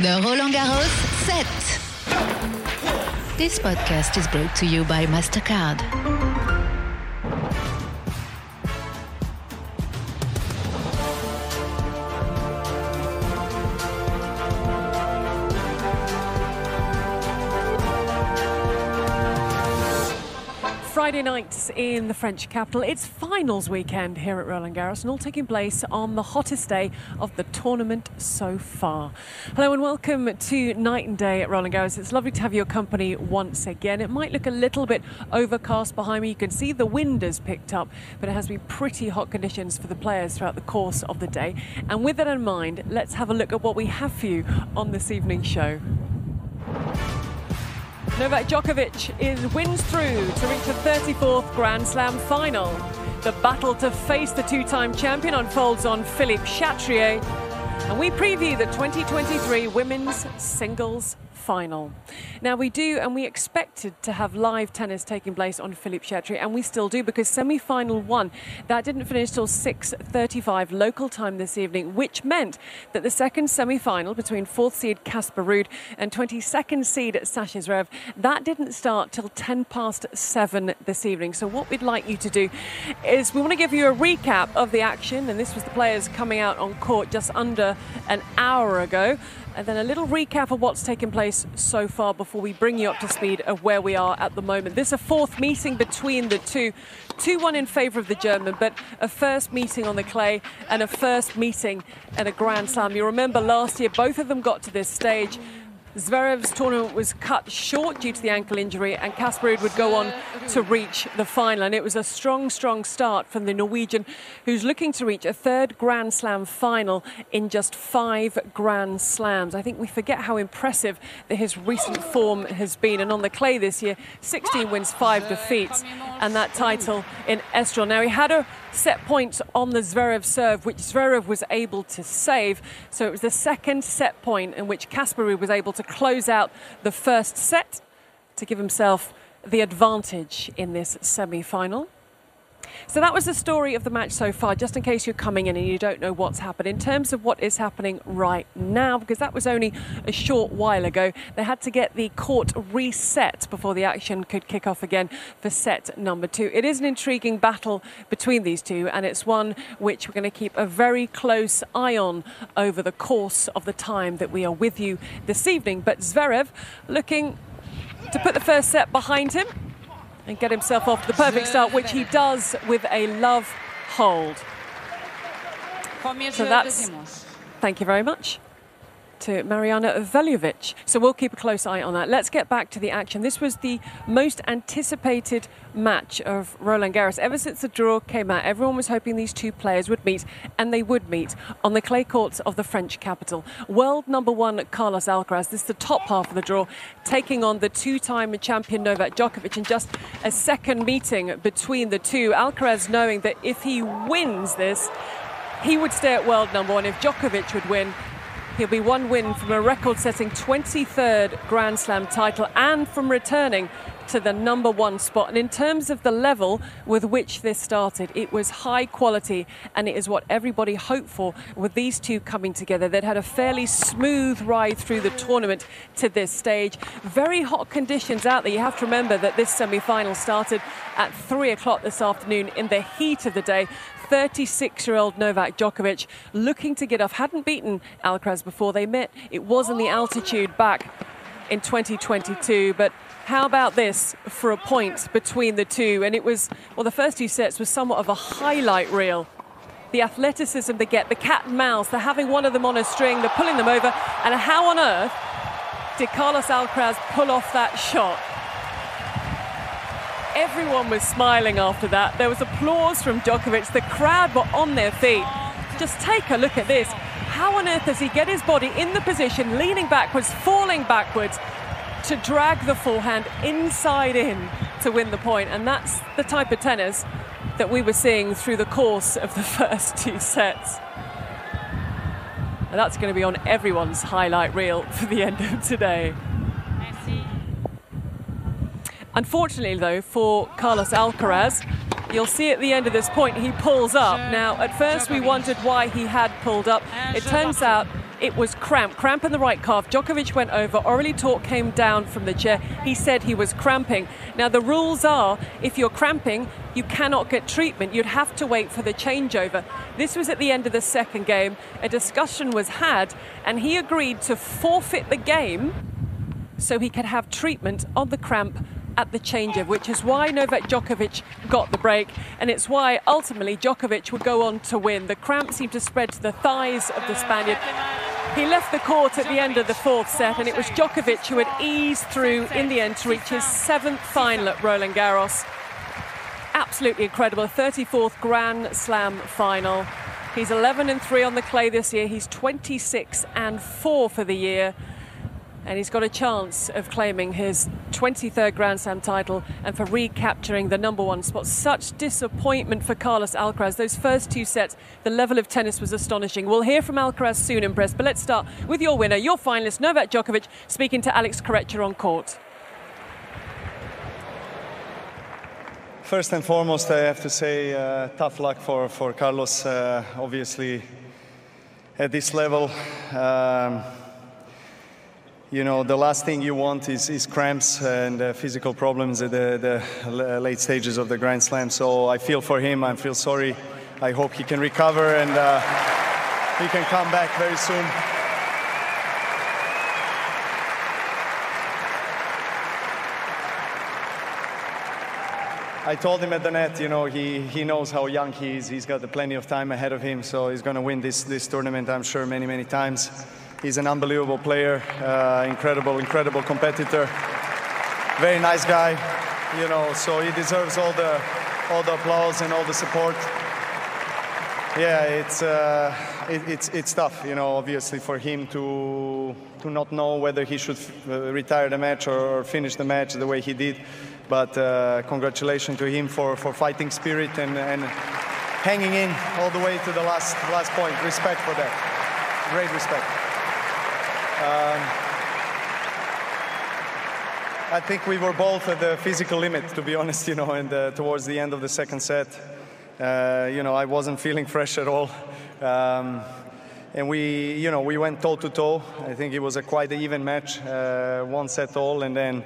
The Roland Garros set. This podcast is brought to you by MasterCard. Friday nights in the French capital. It's finals weekend here at Roland Garros and all taking place on the hottest day of the tournament so far. Hello and welcome to Night and Day at Roland Garros. It's lovely to have your company once again. It might look a little bit overcast behind me. You can see the wind has picked up, but it has been pretty hot conditions for the players throughout the course of the day. And with that in mind, let's have a look at what we have for you on this evening's show. Novak Djokovic is, wins through to reach the 34th Grand Slam final. The battle to face the two time champion unfolds on Philippe Chatrier. And we preview the 2023 Women's Singles final. Now we do, and we expected to have live tennis taking place on Philippe Chatrier, and we still do because semi-final one that didn't finish till 6:35 local time this evening, which meant that the second semi-final between fourth seed Casper Ruud and 22nd seed Sasha Zverev that didn't start till 10 past seven this evening. So what we'd like you to do is we want to give you a recap of the action, and this was the players coming out on court just under an hour ago and then a little recap of what's taken place so far before we bring you up to speed of where we are at the moment. This is a fourth meeting between the two. 2 1 in favour of the German, but a first meeting on the clay and a first meeting at a Grand Slam. You remember last year, both of them got to this stage. Zverev's tournament was cut short due to the ankle injury, and Casper Ruud would go on to reach the final. And it was a strong, strong start from the Norwegian, who's looking to reach a third Grand Slam final in just five Grand Slams. I think we forget how impressive that his recent form has been. And on the clay this year, 16 wins, five defeats, and that title in Estoril. Now, he had a set point on the Zverev serve, which Zverev was able to save. So it was the second set point in which Casper Ruud was able to close out the first set to give himself the advantage in this semi final. So that was the story of the match so far, just in case you're coming in and you don't know what's happened. In terms of what is happening right now, because that was only a short while ago, they had to get the court reset before the action could kick off again for set number two. It is an intriguing battle between these two, and it's one which we're going to keep a very close eye on over the course of the time that we are with you this evening. But Zverev looking to put the first set behind him and get himself off to the perfect start, which he does with a love hold. So that's, thank you very much to Mariana Veljovic. So we'll keep a close eye on that. Let's get back to the action. This was the most anticipated match of Roland Garros. Ever since the draw came out, everyone was hoping these two players would meet, and they would meet on the clay courts of the French capital. World number one Carlos Alcaraz, this is the top half of the draw, taking on the two-time champion Novak Djokovic in just a second meeting between the two. Alcaraz knowing that if he wins this, he would stay at world number one. If Djokovic would win, He'll be one win from a record setting 23rd Grand Slam title and from returning to the number one spot. And in terms of the level with which this started, it was high quality and it is what everybody hoped for with these two coming together. They'd had a fairly smooth ride through the tournament to this stage. Very hot conditions out there. You have to remember that this semi final started at three o'clock this afternoon in the heat of the day. 36 year old Novak Djokovic looking to get off. Hadn't beaten Alcaraz before they met. It was in the altitude back in 2022. But how about this for a point between the two? And it was, well, the first two sets was somewhat of a highlight reel. The athleticism they get, the cat and mouse, they're having one of them on a string, they're pulling them over. And how on earth did Carlos Alcaraz pull off that shot? Everyone was smiling after that. There was applause from Djokovic. The crowd were on their feet. Just take a look at this. How on earth does he get his body in the position, leaning backwards, falling backwards, to drag the forehand inside in to win the point? And that's the type of tennis that we were seeing through the course of the first two sets. And that's going to be on everyone's highlight reel for the end of today. Unfortunately, though, for Carlos Alcaraz, you'll see at the end of this point he pulls up. Now, at first we wondered why he had pulled up. It turns out it was cramp, cramp in the right calf. Djokovic went over. Aurelie Tourte came down from the chair. He said he was cramping. Now, the rules are if you're cramping, you cannot get treatment. You'd have to wait for the changeover. This was at the end of the second game. A discussion was had, and he agreed to forfeit the game so he could have treatment on the cramp at the changeover, which is why Novak Djokovic got the break, and it's why ultimately Djokovic would go on to win. The cramp seemed to spread to the thighs of the Spaniard. He left the court at the end of the fourth set, and it was Djokovic who had eased through in the end to reach his seventh final at Roland Garros. Absolutely incredible. 34th Grand Slam final. He's 11 and 3 on the clay this year. He's 26 and 4 for the year and he's got a chance of claiming his 23rd Grand Slam title and for recapturing the number one spot. Such disappointment for Carlos Alcaraz. Those first two sets, the level of tennis was astonishing. We'll hear from Alcaraz soon in press, but let's start with your winner, your finalist, Novak Djokovic, speaking to Alex Corretja on court. First and foremost, I have to say uh, tough luck for, for Carlos. Uh, obviously, at this level, um, you know, the last thing you want is, is cramps and uh, physical problems at the, the, late stages of the Grand Slam. So I feel for him. I feel sorry. I hope he can recover and uh, he can come back very soon. I told him at the net, you know, he, he knows how young he is. He's got plenty of time ahead of him, so he's going to win this, this tournament, I'm sure, many, many times. He's an unbelievable player, uh, incredible, incredible competitor. Very nice guy, you know. So he deserves all the all the applause and all the support. Yeah, it's uh, it, it's it's tough, you know. Obviously, for him to to not know whether he should uh, retire the match or finish the match the way he did. But uh, congratulations to him for, for fighting spirit and, and hanging in all the way to the last last point. Respect for that. Great respect. Um, I think we were both at the physical limit, to be honest, you know, and uh, towards the end of the second set, uh, you know, I wasn't feeling fresh at all. Um, and we, you know, we went toe to toe. I think it was a quite even match, uh, one set all, and then,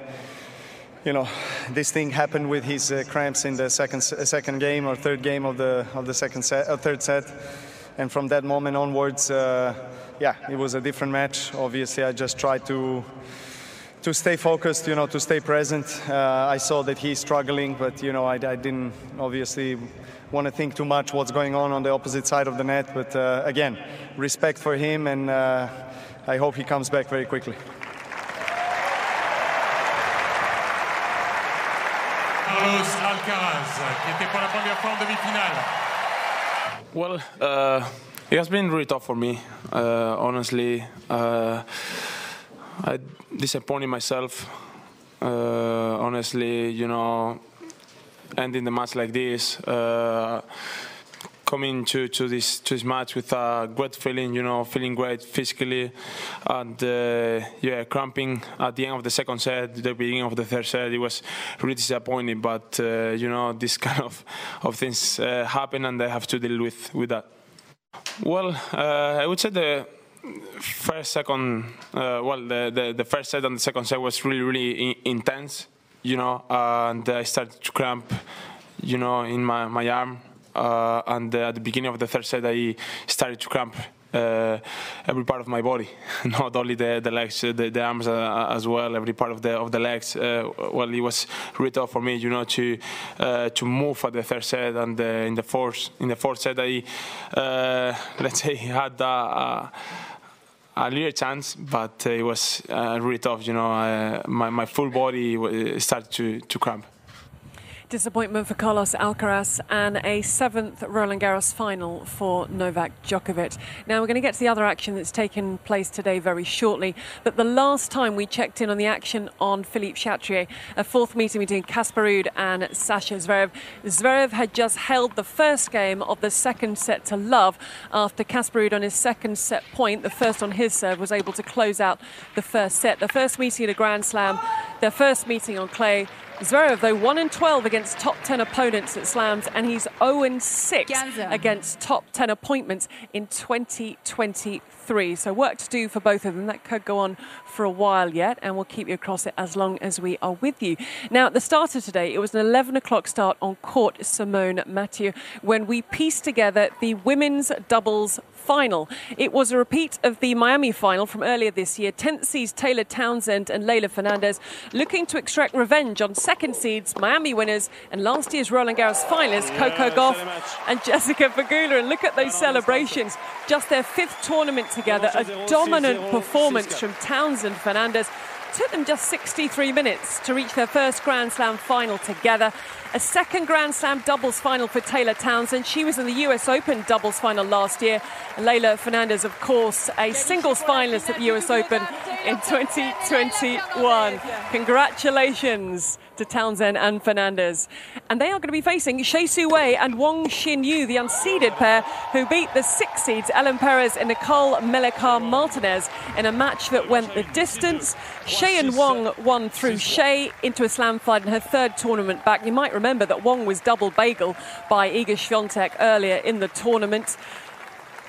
you know, this thing happened with his uh, cramps in the second second game or third game of the of the second set, uh, third set, and from that moment onwards uh, yeah, it was a different match. Obviously, I just tried to to stay focused, you know, to stay present. Uh, I saw that he's struggling, but you know, I, I didn't obviously want to think too much what's going on on the opposite side of the net. But uh, again, respect for him, and uh, I hope he comes back very quickly. Carlos Alcaraz, qui était pour la première fois en demi-finale. Well, uh, it has been really tough for me, uh, honestly. Uh, I disappointed myself. Uh, honestly, you know, ending the match like this, uh, coming to, to this to this match with a great feeling, you know, feeling great physically, and uh, yeah, cramping at the end of the second set, the beginning of the third set, it was really disappointing. But uh, you know, this kind of of things happen, and I have to deal with with that. Well, uh, I would say the first, second, uh, well, the, the, the, first set and the second set was really, really intense, you know, and I started to cramp, you know, in my, my arm. Uh, and at the beginning of the third set, I started to cramp uh, every part of my body, not only the, the legs, the, the arms uh, as well, every part of the of the legs. Uh, well, it was really tough for me, you know, to uh, to move at the third set and in the fourth in the fourth set, I uh, let's say had a, a little chance, but it was really tough. You know, my my full body started to to cramp. Disappointment for Carlos Alcaraz and a seventh Roland Garros final for Novak Djokovic. Now we're going to get to the other action that's taken place today very shortly. But the last time we checked in on the action on Philippe Chatrier, a fourth meeting between Ruud and Sasha Zverev, Zverev had just held the first game of the second set to love after Ruud on his second set point, the first on his serve, was able to close out the first set. The first meeting at a Grand Slam, their first meeting on clay Zverev, though, 1 and 12 against top 10 opponents at slams, and he's 0 and 6 against top 10 appointments in 2023. Three. So work to do for both of them. That could go on for a while yet, and we'll keep you across it as long as we are with you. Now, at the start of today, it was an 11 o'clock start on court Simone Mathieu when we pieced together the women's doubles final. It was a repeat of the Miami final from earlier this year. 10th seeds Taylor Townsend and Leylah Fernandez looking to extract revenge on second seeds Miami winners and last year's Roland Garros finalists Coco Gauff and Jessica Pegula. And look at those celebrations. Just their fifth tournament together. A dominant performance from Townsend Fernandez took them just 63 minutes to reach their first Grand Slam final together. A second Grand Slam doubles final for Taylor Townsend. She was in the US Open doubles final last year. Leylah Fernandez, of course, a singles finalist at the US Open in 2021. Congratulations to Townsend and Fernandez. And they are going to be facing Hsieh Su Wei and Wang Xinyu, the unseeded pair, who beat the six seeds Ellen Perez and Nicole Melichar Martinez in a match that went the distance. Hsieh and Wang won through Hsieh into a slam fight in her third tournament back. You might remember that Wang was double bagel by Iga Swiatek earlier in the tournament.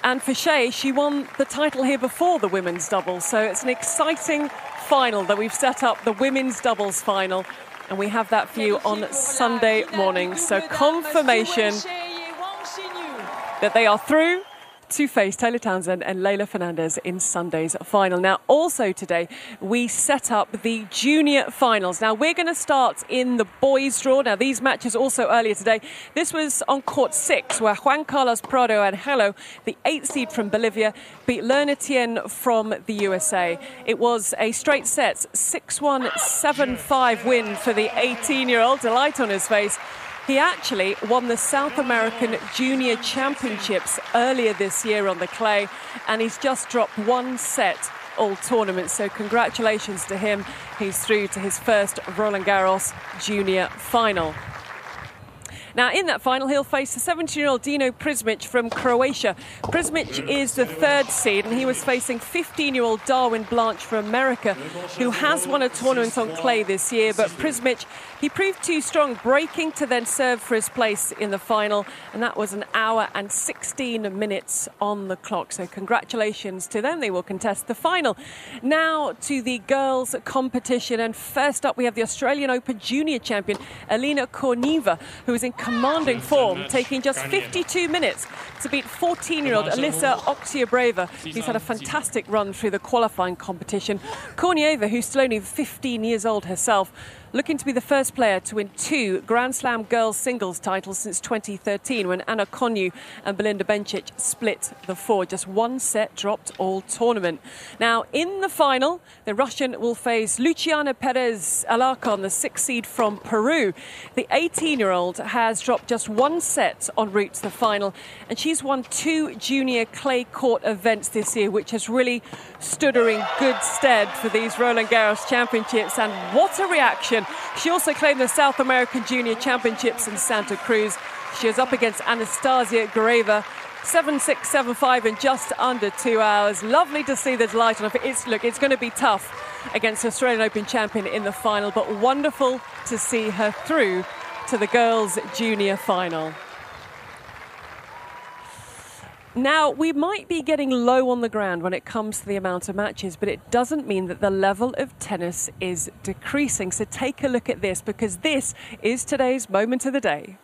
And for Hsieh, she won the title here before the women's doubles. So it's an exciting final that we've set up, the women's doubles final. And we have that for you on Sunday morning. So confirmation that they are through to face Taylor Townsend and Leylah Fernandez in Sunday's final. Now, also today, we set up the junior finals. Now, we're going to start in the boys' draw. Now, these matches also earlier today. This was on court six, where Juan Carlos Prado Angelo, the eighth seed from Bolivia, beat Learner Tien from the USA. It was a straight set, 6 1 7 5 win for the 18 year old. Delight on his face. He actually won the South American Junior Championships earlier this year on the clay, and he's just dropped one set all tournament. So, congratulations to him. He's through to his first Roland Garros Junior final. Now, in that final, he'll face the 17 year old Dino Prizmic from Croatia. Prizmic is the third seed, and he was facing 15 year old Darwin Blanch from America, who has won a tournament on clay this year. But Prizmic, he proved too strong, breaking to then serve for his place in the final, and that was an hour and 16 minutes on the clock. So, congratulations to them. They will contest the final. Now to the girls' competition, and first up, we have the Australian Open Junior champion, Alina Korneeva, who is in commanding form, taking just 52 minutes to beat 14 year old Alyssa Oktiabreva, who's had a fantastic run through the qualifying competition. Korneeva, who's still only 15 years old herself, looking to be the first player to win two Grand Slam girls singles titles since 2013 when Anna Konjuh and Belinda Bencic split the four. Just one set dropped all tournament. Now, in the final, the Russian will face Luciana Perez Alarcon, the six seed from Peru. The 18 year old has dropped just one set en route to the final, and she's won two junior clay court events this year, which has really stood her in good stead for these Roland Garros championships. And what a reaction! She also claimed the South American Junior Championships in Santa Cruz. She was up against Anastasia Gureva. 7 6 7 5 in just under two hours. Lovely to see the delight on her. It's, look, it's going to be tough against Australian Open champion in the final, but wonderful to see her through to the girls' junior final. Now, we might be getting low on the ground when it comes to the amount of matches, but it doesn't mean that the level of tennis is decreasing. So take a look at this because this is today's moment of the day.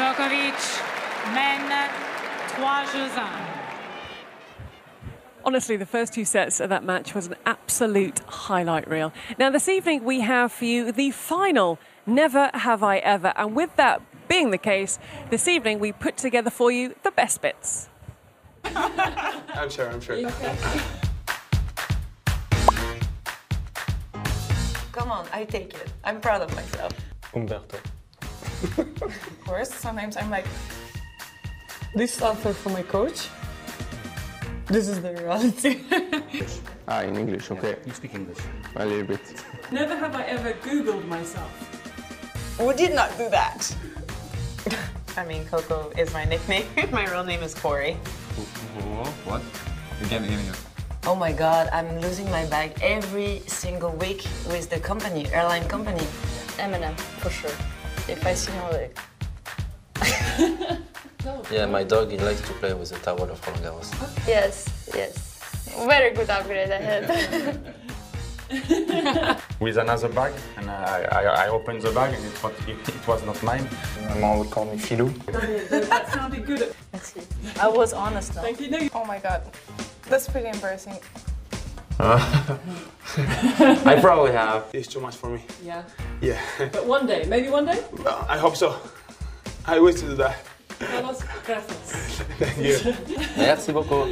Djokovic mène 3 jeux 1. Honestly, the first two sets of that match was an absolute highlight reel. Now, this evening we have for you the final Never Have I Ever. And with that being the case, this evening we put together for you the best bits. I'm sure, I'm sure. Come on, I take it. I'm proud of myself. Umberto. Of course, sometimes I'm like, this is answer for my coach. This is the reality. ah, in English, okay. Yeah, you speak English. A little bit. Never have I ever Googled myself. We did not do that. I mean, Coco is my nickname. my real name is Corey. What? Again, again, Oh my god, I'm losing my bag every single week with the company, airline company. Eminem, for sure. If I see him, like. yeah, my dog, he likes to play with the towel of Roland Garros. Yes, yes. Very good upgrade ahead. with another bag, and I, I, I, opened the bag, and it was, it, it was not mine. My mom would call me Filou. that sounded good. I was honest though. Thank you. Oh my god, that's pretty embarrassing. Uh, I probably have. It's too much for me. Yeah. Yeah. But one day, maybe one day? Well, I hope so. I wish to do that. Carlos, gracias. Thank you. Merci beaucoup.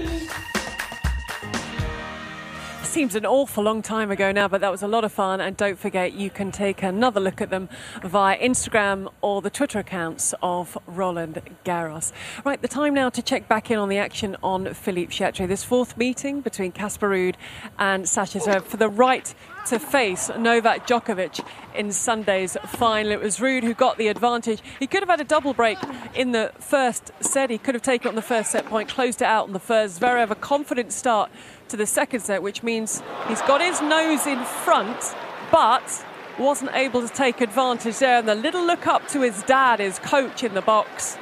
Seems an awful long time ago now, but that was a lot of fun. And don't forget, you can take another look at them via Instagram or the Twitter accounts of Roland Garros. Right, the time now to check back in on the action on Philippe Chatrier. This fourth meeting between Casper Ruud and Sasha Zverev for the right to face Novak Djokovic in Sunday's final. It was Ruud who got the advantage. He could have had a double break in the first set. He could have taken on the first set point, closed it out on the first. Zverev a confident start to the second set, which means he's got his nose in front, but wasn't able to take advantage there. And the little look up to his dad, his coach in the box.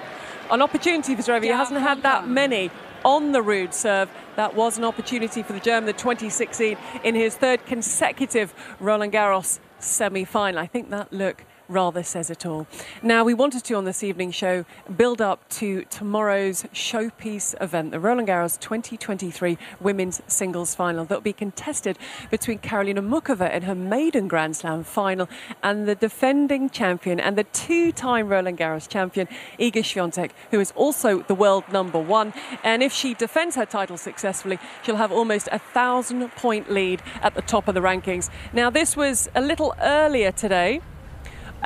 An opportunity for Zverev. He hasn't had that many on the Ruud serve. That was an opportunity for the German, the 2016, in his third consecutive Roland Garros semi final. I think that look rather says it all. Now, we wanted to on this evening show build up to tomorrow's showpiece event, the Roland Garros 2023 Women's Singles Final, that will be contested between Karolina Muchova in her maiden Grand Slam final and the defending champion and the two time Roland Garros champion, Iga Swiatek, who is also the world number one. And if she defends her title successfully, she'll have almost a thousand point lead at the top of the rankings. Now, this was a little earlier today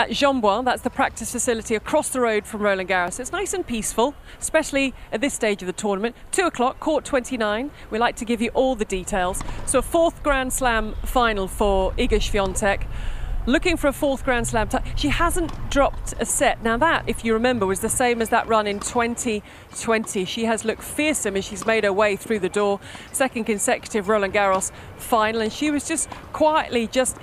at Jean-Bouin. That's the practice facility across the road from Roland Garros. It's nice and peaceful, especially at this stage of the tournament. Two o'clock, court 29. We like to give you all the details. So a fourth Grand Slam final for Iga Swiatek. Looking for a fourth Grand Slam. T- she hasn't dropped a set. Now that, if you remember, was the same as that run in 2020. She has looked fearsome as she's made her way through the door. Second consecutive Roland Garros final, and she was just quietly just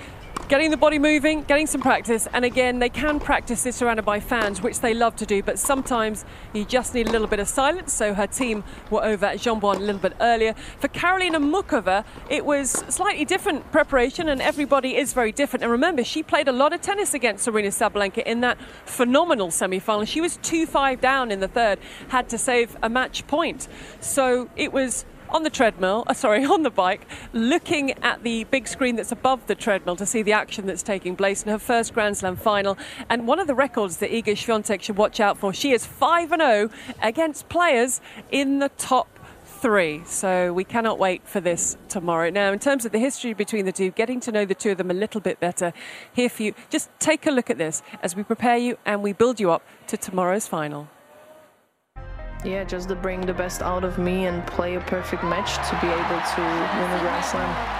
getting the body moving, getting some practice. And again, they can practice this surrounded by fans, which they love to do, but sometimes you just need a little bit of silence. So her team were over at Jean-Bouin a little bit earlier. For Karolina Muchova, it was slightly different preparation, and everybody is very different. And remember, she played a lot of tennis against Aryna Sabalenka in that phenomenal semi-final. She was 2-5 down in the third, had to save a match point. So it was on the treadmill, uh, sorry, on the bike, looking at the big screen that's above the treadmill to see the action that's taking place in her first Grand Slam final. And one of the records that Iga Swiatek should watch out for, she is 5 0 against players in the top three. So we cannot wait for this tomorrow. Now, in terms of the history between the two, getting to know the two of them a little bit better, here for you, just take a look at this as we prepare you and we build you up to tomorrow's final. Yeah, just to bring the best out of me and play a perfect match to be able to win the Grand Slam.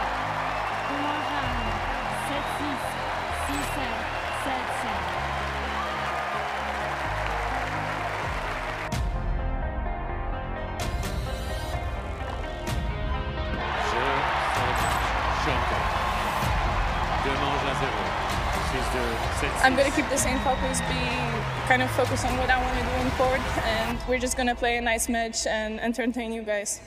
I'm to keep the same focus, be kind of focus on what I want to do in court, and we're just to play a nice match and entertain you guys.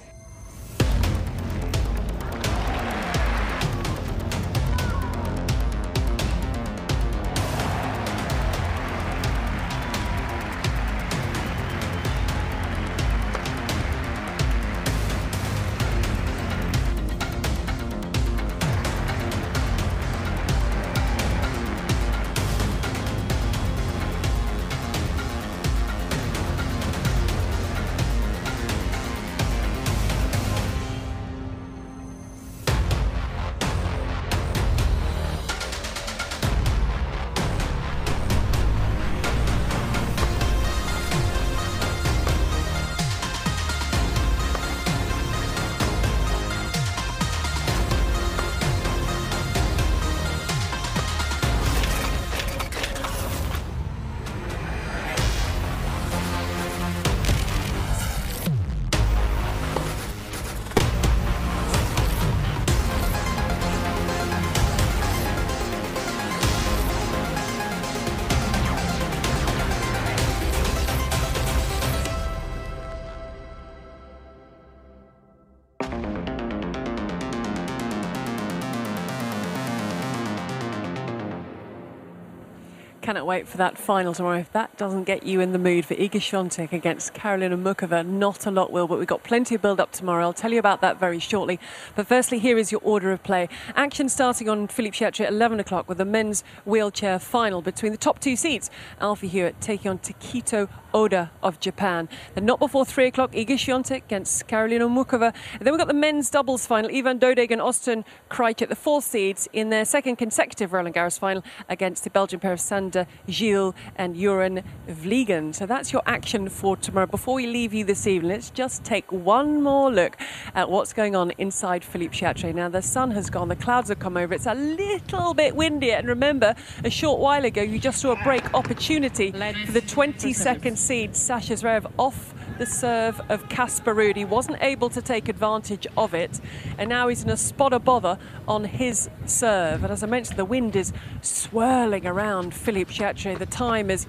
Cannot wait for that final tomorrow. If that doesn't get you in the mood for Iga Swiatek against Karolina Muchova, not a lot will, but we've got plenty of build-up tomorrow. I'll tell you about that very shortly. But firstly, here is your order of play. Action starting on Philippe Chatrier at 11 o'clock with the men's wheelchair final between the top two seeds. Alfie Hewett taking on Tokito Oda of Japan. Then not before 3 o'clock, Iga Swiatek against Karolina Muchova. And then we've got the men's doubles final, Ivan Dodig and Austin Krajicek, the four seeds, in their second consecutive Roland Garros final against the Belgian pair of Sander Gillé and Joran Vliegen. So that's your action for tomorrow. Before we leave you this evening, let's just take one more look at what's going on inside Philippe Chatrier. Now, the sun has gone, the clouds have come over. It's a little bit windy. And remember, a short while ago, you just saw a break opportunity for the 22nd seed, Sasha Zverev, off the serve of Casper Ruud. He wasn't able to take advantage of it, and now he's in a spot of bother on his serve. And as I mentioned, the wind is swirling around Philippe Chatrier. The time is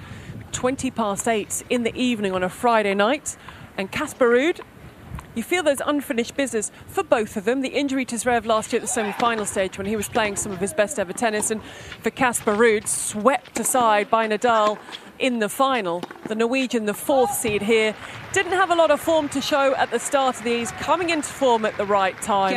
20 past 8 in the evening on a Friday night, and Casper Ruud you feel there's unfinished business for both of them. The injury to Zverev last year at the semi-final stage when he was playing some of his best ever tennis, and for Casper Ruud, swept aside by Nadal in the final. The Norwegian, the fourth seed here, didn't have a lot of form to show at the start of these, coming into form at the right time.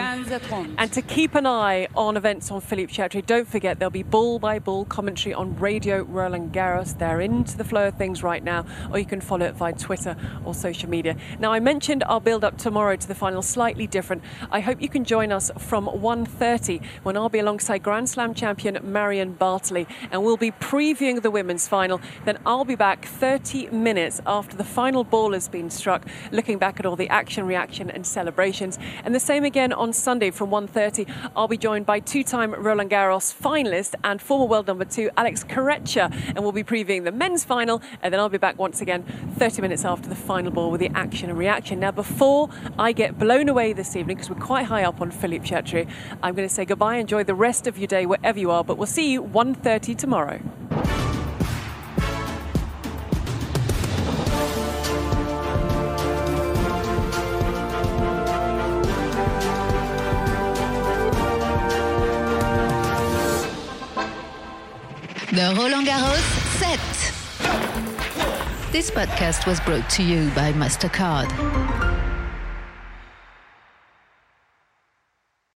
And to keep an eye on events on Philippe Chatrier, don't forget there'll be ball by ball commentary on Radio Roland Garros. They're into the flow of things right now, or you can follow it via Twitter or social media. Now, I mentioned our build up tomorrow to the final slightly different. I hope you can join us from 1.30 when I'll be alongside Grand Slam champion Marion Bartoli, and we'll be previewing the women's final. Then I'll be back 30 minutes after the final ball has been struck, looking back at all the action, reaction, and celebrations. And the same again on Sunday from 1.30. I'll be joined by two-time Roland Garros finalist and former world number two Alex Corretja, and we'll be previewing the men's final. And then I'll be back once again 30 minutes after the final ball with the action and reaction. Now, before I get blown away this evening, because we're quite high up on Philippe Chatrier, I'm going to say goodbye. Enjoy the rest of your day wherever you are, but we'll see you 1.30 tomorrow. The Roland Garros set. This podcast was brought to you by MasterCard.